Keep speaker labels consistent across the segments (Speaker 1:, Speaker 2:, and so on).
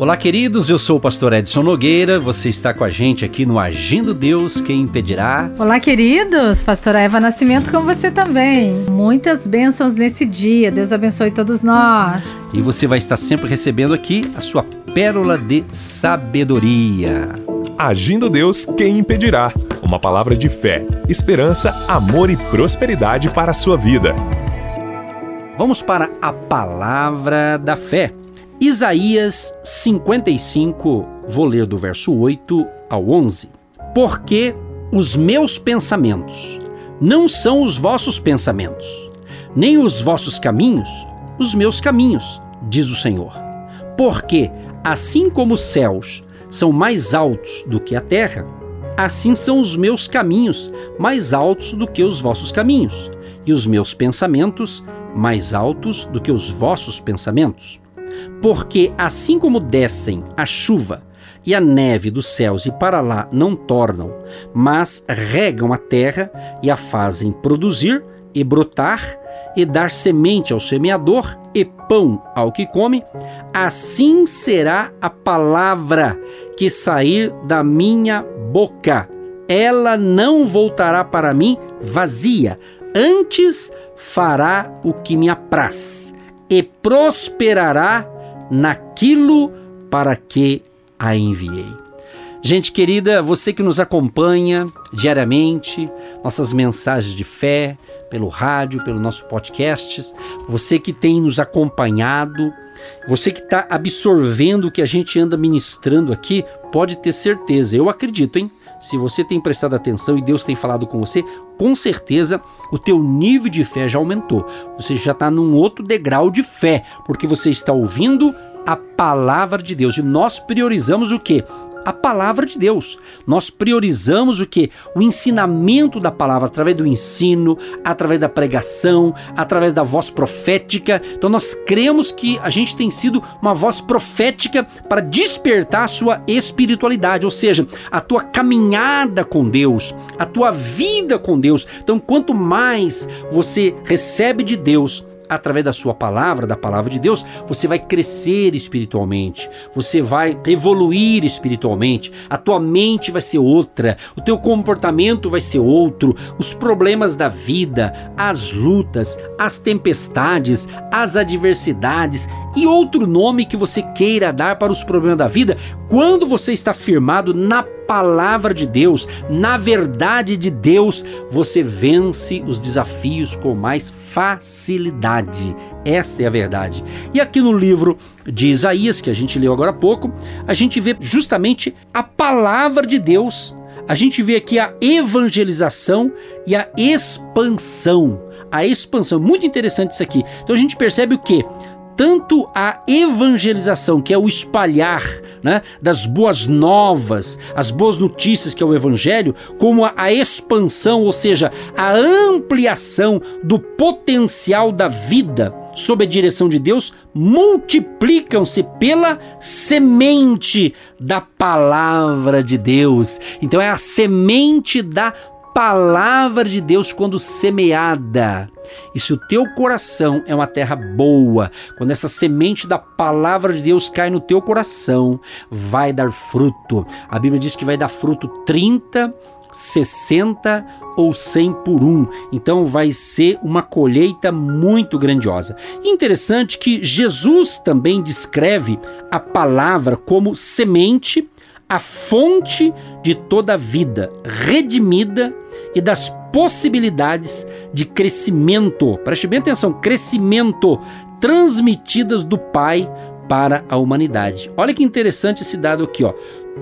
Speaker 1: Olá, queridos. Eu sou o pastor Edson Nogueira. Você está com a gente aqui no Agindo Deus, quem impedirá?
Speaker 2: Olá, queridos. Pastora Eva Nascimento com você também. Muitas bênçãos nesse dia. Deus abençoe todos nós.
Speaker 1: E você vai estar sempre recebendo aqui a sua pérola de sabedoria.
Speaker 3: Agindo Deus, quem impedirá? Uma palavra de fé, esperança, amor e prosperidade para a sua vida.
Speaker 1: Vamos para a palavra da fé. Isaías 55, vou ler do verso 8 ao 11. Porque os meus pensamentos não são os vossos pensamentos, nem os vossos caminhos os meus caminhos, diz o Senhor. Porque assim como os céus são mais altos do que a terra, assim são os meus caminhos mais altos do que os vossos caminhos, e os meus pensamentos mais altos do que os vossos pensamentos. Porque assim como descem a chuva e a neve dos céus e para lá não tornam, mas regam a terra e a fazem produzir e brotar e dar semente ao semeador e pão ao que come, assim será a palavra que sair da minha boca. Ela não voltará para mim vazia, antes fará o que me apraz e prosperará naquilo para que a enviei. Gente querida, você que nos acompanha diariamente, nossas mensagens de fé, pelo rádio, pelo nosso podcast, você que tem nos acompanhado, você que está absorvendo o que a gente anda ministrando aqui, pode ter certeza, eu acredito, hein? Se você tem prestado atenção e Deus tem falado com você, com certeza o teu nível de fé já aumentou. Você já está num outro degrau de fé, porque você está ouvindo a palavra de Deus. E nós priorizamos o que? A palavra de Deus. Nós priorizamos o que? O ensinamento da palavra através do ensino, através da pregação, através da voz profética. Então nós cremos que a gente tem sido uma voz profética para despertar a sua espiritualidade, ou seja, a tua caminhada com Deus, a tua vida com Deus. Então quanto mais você recebe de Deus, através da sua palavra, da palavra de Deus, você vai crescer espiritualmente, você vai evoluir espiritualmente, a tua mente vai ser outra, o teu comportamento vai ser outro, os problemas da vida, as lutas, as tempestades, as adversidades e outro nome que você queira dar para os problemas da vida, quando você está firmado na palavra de Deus, na verdade de Deus, você vence os desafios com mais facilidade. Essa é a verdade. E aqui no livro de Isaías, que a gente leu agora há pouco, a gente vê justamente a palavra de Deus. A gente vê aqui a evangelização e a expansão. A expansão, muito interessante isso aqui. Então a gente percebe o que? Tanto a evangelização, que é o espalhar né, das boas novas, as boas notícias, que é o evangelho, como a, a expansão, ou seja, a ampliação do potencial da vida sob a direção de Deus, multiplicam-se pela semente da palavra de Deus. Então é a semente da palavra de Deus quando semeada. E se o teu coração é uma terra boa, quando essa semente da palavra de Deus cai no teu coração, vai dar fruto. A Bíblia diz que vai dar fruto 30, 60 ou 100 por um. Então vai ser uma colheita muito grandiosa. Interessante que Jesus também descreve a palavra como semente, a fonte de toda a vida, redimida e das possibilidades de crescimento. Preste bem atenção: crescimento transmitidas do Pai para a humanidade. Olha que interessante esse dado aqui, ó.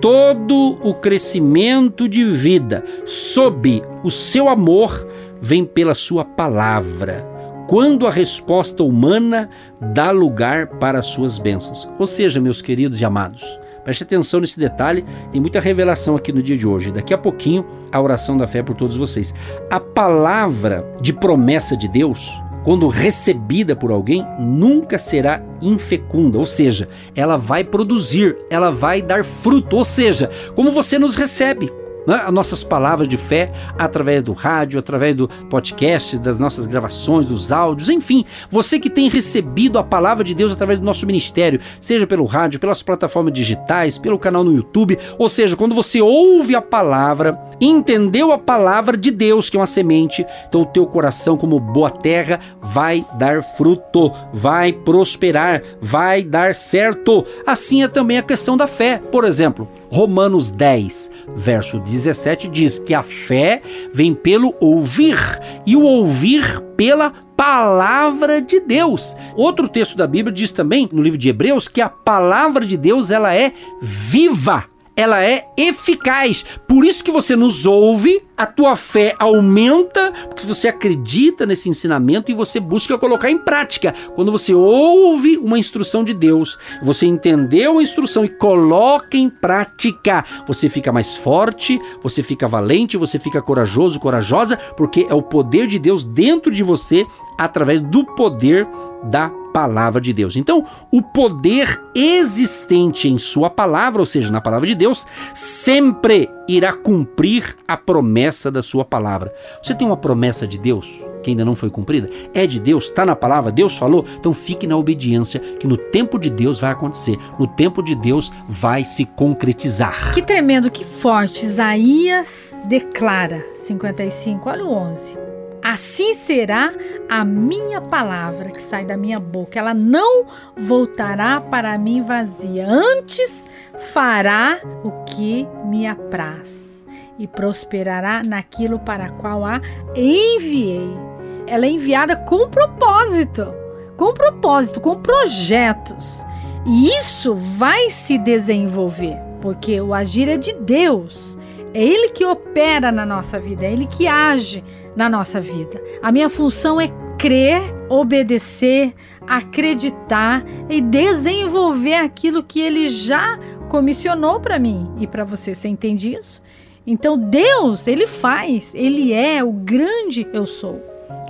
Speaker 1: Todo o crescimento de vida sob o seu amor vem pela sua palavra. Quando a resposta humana dá lugar para as suas bênçãos. Ou seja, meus queridos e amados, Preste atenção nesse detalhe, tem muita revelação aqui no dia de hoje. Daqui a pouquinho, a oração da fé por todos vocês. A palavra de promessa de Deus, quando recebida por alguém, nunca será infecunda, ou seja, ela vai produzir, ela vai dar fruto, ou seja, como você nos recebe, né, as nossas palavras de fé através do rádio, através do podcast, das nossas gravações, dos áudios, enfim, você que tem recebido a palavra de Deus através do nosso ministério, seja pelo rádio, pelas plataformas digitais, pelo canal no YouTube, ou seja, quando você ouve a palavra, entendeu a palavra de Deus, que é uma semente, então o teu coração, como boa terra, vai dar fruto, vai prosperar, vai dar certo. Assim é também a questão da fé. Por exemplo, Romanos 10, verso 17 diz que a fé vem pelo ouvir e o ouvir pela palavra de Deus. Outro texto da Bíblia diz também no livro de Hebreus que a palavra de Deus ela é viva ela é eficaz. Por isso que você nos ouve, a tua fé aumenta, porque você acredita nesse ensinamento e você busca colocar em prática. Quando você ouve uma instrução de Deus, você entendeu a instrução e coloca em prática, você fica mais forte, você fica valente, você fica corajoso, corajosa, porque é o poder de Deus dentro de você através do poder da palavra de Deus. Então, o poder existente em Sua palavra, ou seja, na palavra de Deus, sempre irá cumprir a promessa da Sua palavra. Você tem uma promessa de Deus que ainda não foi cumprida? É de Deus, está na palavra, Deus falou? Então fique na obediência, que no tempo de Deus vai acontecer, no tempo de Deus vai se concretizar.
Speaker 2: Que tremendo, que forte. Isaías declara 55, olha o 11. Assim será a minha palavra que sai da minha boca. Ela não voltará para mim vazia. Antes fará o que me apraz e prosperará naquilo para qual a enviei. Ela é enviada com propósito, com propósito, com projetos. E isso vai se desenvolver, porque o agir é de Deus. É Ele que opera na nossa vida, é Ele que age na nossa vida. A minha função é crer, obedecer, acreditar e desenvolver aquilo que Ele já comissionou para mim e para você. Você entende isso? Então Deus, Ele faz, Ele é o grande eu sou.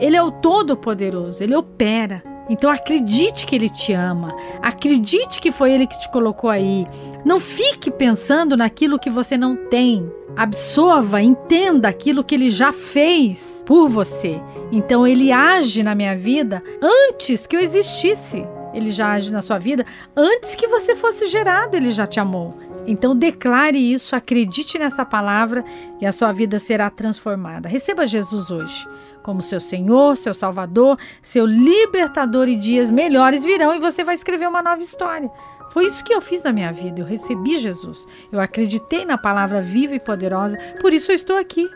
Speaker 2: Ele é o todo-poderoso, Ele opera. Então acredite que ele te ama. Acredite que foi ele que te colocou aí. Não fique pensando naquilo que você não tem. Absorva, entenda aquilo que ele já fez por você. Então ele age na minha vida antes que eu existisse. Ele já age na sua vida antes que você fosse gerado, ele já te amou. Então declare isso, acredite nessa palavra e a sua vida será transformada. Receba Jesus hoje como seu Senhor, seu Salvador, seu libertador e dias melhores virão e você vai escrever uma nova história. Foi isso que eu fiz na minha vida. Eu recebi Jesus. Eu acreditei na palavra viva e poderosa. Por isso eu estou aqui.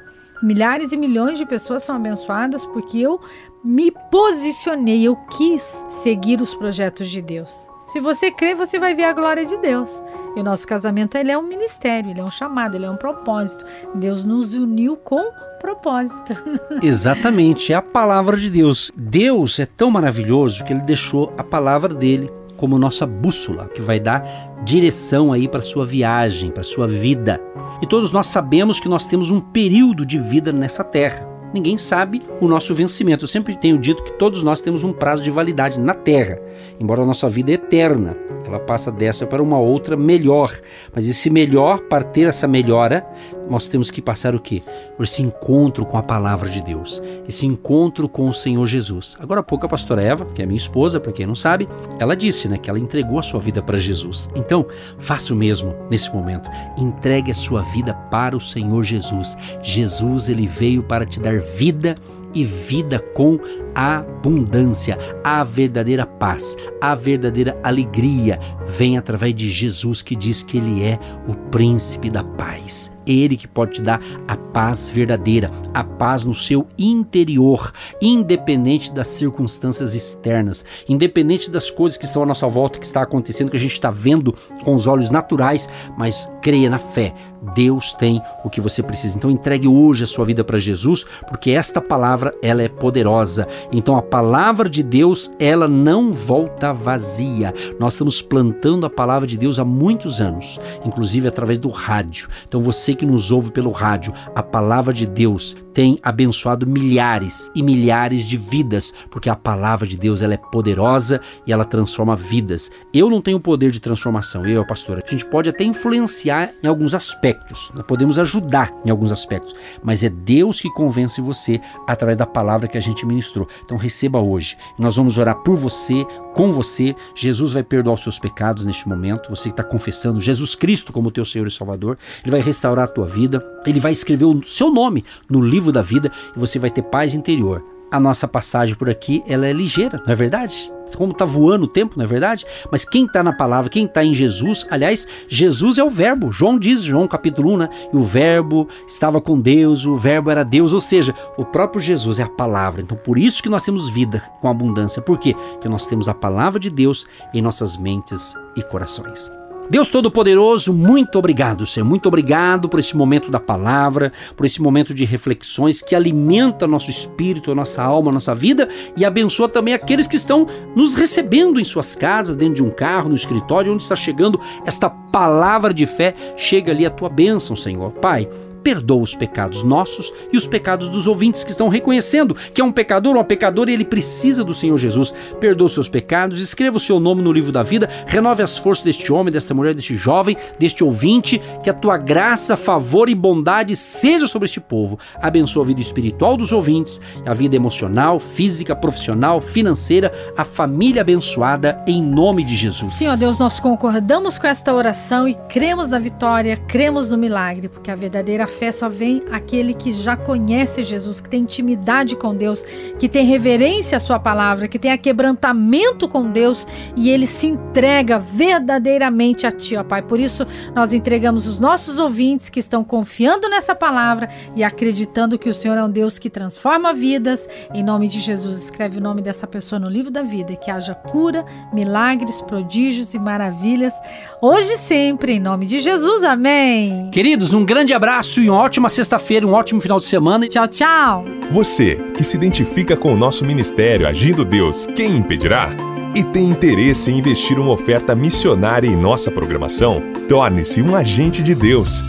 Speaker 2: Milhares e milhões de pessoas são abençoadas porque eu me posicionei, eu quis seguir os projetos de Deus. Se você crê, você vai ver a glória de Deus. E o nosso casamento ele é um ministério, ele é um chamado, ele é um propósito. Deus nos uniu com propósito.
Speaker 1: Exatamente, é a palavra de Deus. Deus é tão maravilhoso que ele deixou a palavra dele como nossa bússola, que vai dar direção aí para sua viagem, para sua vida. E todos nós sabemos que nós temos um período de vida nessa terra. Ninguém sabe o nosso vencimento. Eu sempre tenho dito que todos nós temos um prazo de validade na terra, embora a nossa vida é eterna. Ela passa dessa para uma outra melhor. Mas esse melhor, para ter essa melhora, nós temos que passar o quê? Por esse encontro com a palavra de Deus, esse encontro com o Senhor Jesus. Agora há pouco a pastora Eva, que é minha esposa, para quem não sabe, ela disse, né, que ela entregou a sua vida para Jesus. Então, faça o mesmo nesse momento. Entregue a sua vida para o Senhor Jesus. Jesus, ele veio para te dar vida e vida com abundância. A verdadeira paz, a verdadeira alegria vem através de Jesus que diz que ele é o príncipe da paz. Ele que pode te dar a paz verdadeira, a paz no seu interior, independente das circunstâncias externas, independente das coisas que estão à nossa volta, que está acontecendo, que a gente está vendo com os olhos naturais, mas creia na fé. Deus tem o que você precisa. Então entregue hoje a sua vida para Jesus, porque esta palavra ela é poderosa. Então a palavra de Deus, ela não volta vazia. Nós estamos plantando a palavra de Deus há muitos anos, inclusive através do rádio. Então você que nos ouve pelo rádio, a palavra de Deus tem abençoado milhares e milhares de vidas, porque a palavra de Deus ela é poderosa e ela transforma vidas. Eu não tenho poder de transformação, eu, a pastora. A gente pode até influenciar em alguns aspectos, nós podemos ajudar em alguns aspectos, mas é Deus que convence você através da palavra que a gente ministrou. Então receba hoje. Nós vamos orar por você, com você. Jesus vai perdoar os seus pecados neste momento. Você que está confessando Jesus Cristo como teu Senhor e Salvador, Ele vai restaurar a tua vida. Ele vai escrever o seu nome no livro da vida e você vai ter paz interior. A nossa passagem por aqui ela é ligeira, não é verdade? Como está voando o tempo, não é verdade? Mas quem está na palavra, quem está em Jesus, aliás, Jesus é o Verbo. João diz, João capítulo 1, né? E o Verbo estava com Deus, o Verbo era Deus, ou seja, o próprio Jesus é a palavra. Então, por isso que nós temos vida com abundância. Por quê? Porque nós temos a palavra de Deus em nossas mentes e corações. Deus Todo-Poderoso, muito obrigado, Senhor. Muito obrigado por esse momento da palavra, por esse momento de reflexões que alimenta nosso espírito, nossa alma, nossa vida e abençoa também aqueles que estão nos recebendo em suas casas, dentro de um carro, no escritório, onde está chegando esta palavra de fé. Chega ali a tua bênção, Senhor. Pai, perdoa os pecados nossos e os pecados dos ouvintes que estão reconhecendo que é um pecador ou uma pecadora e ele precisa do Senhor Jesus. Perdoa os seus pecados, escreva o seu nome no livro da vida, renove as forças deste homem, desta mulher, deste jovem, deste ouvinte, que a tua graça, favor e bondade seja sobre este povo. Abençoa a vida espiritual dos ouvintes, a vida emocional, física, profissional, financeira, a família abençoada em nome de Jesus.
Speaker 2: Senhor Deus, nós concordamos com esta oração e cremos na vitória, cremos no milagre, porque a verdadeira fé só vem aquele que já conhece Jesus, que tem intimidade com Deus, que tem reverência à Sua palavra, que tem aquebrantamento com Deus e ele se entrega verdadeiramente a Ti, ó Pai. Por isso, nós entregamos os nossos ouvintes que estão confiando nessa palavra e acreditando que o Senhor é um Deus que transforma vidas. Em nome de Jesus, escreve o nome dessa pessoa no livro da vida e que haja cura, milagres, prodígios e maravilhas, hoje e sempre, em nome de Jesus. Amém.
Speaker 1: Queridos, um grande abraço e uma ótima sexta-feira, um ótimo final de semana.
Speaker 2: Tchau, tchau.
Speaker 3: Você que se identifica com o nosso ministério Agindo Deus, quem impedirá? E tem interesse em investir uma oferta missionária em nossa programação? Torne-se um agente de Deus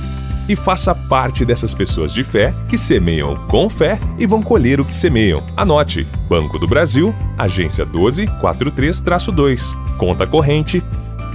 Speaker 3: e faça parte dessas pessoas de fé que semeiam com fé e vão colher o que semeiam. Anote: Banco do Brasil, agência 1243-2, conta corrente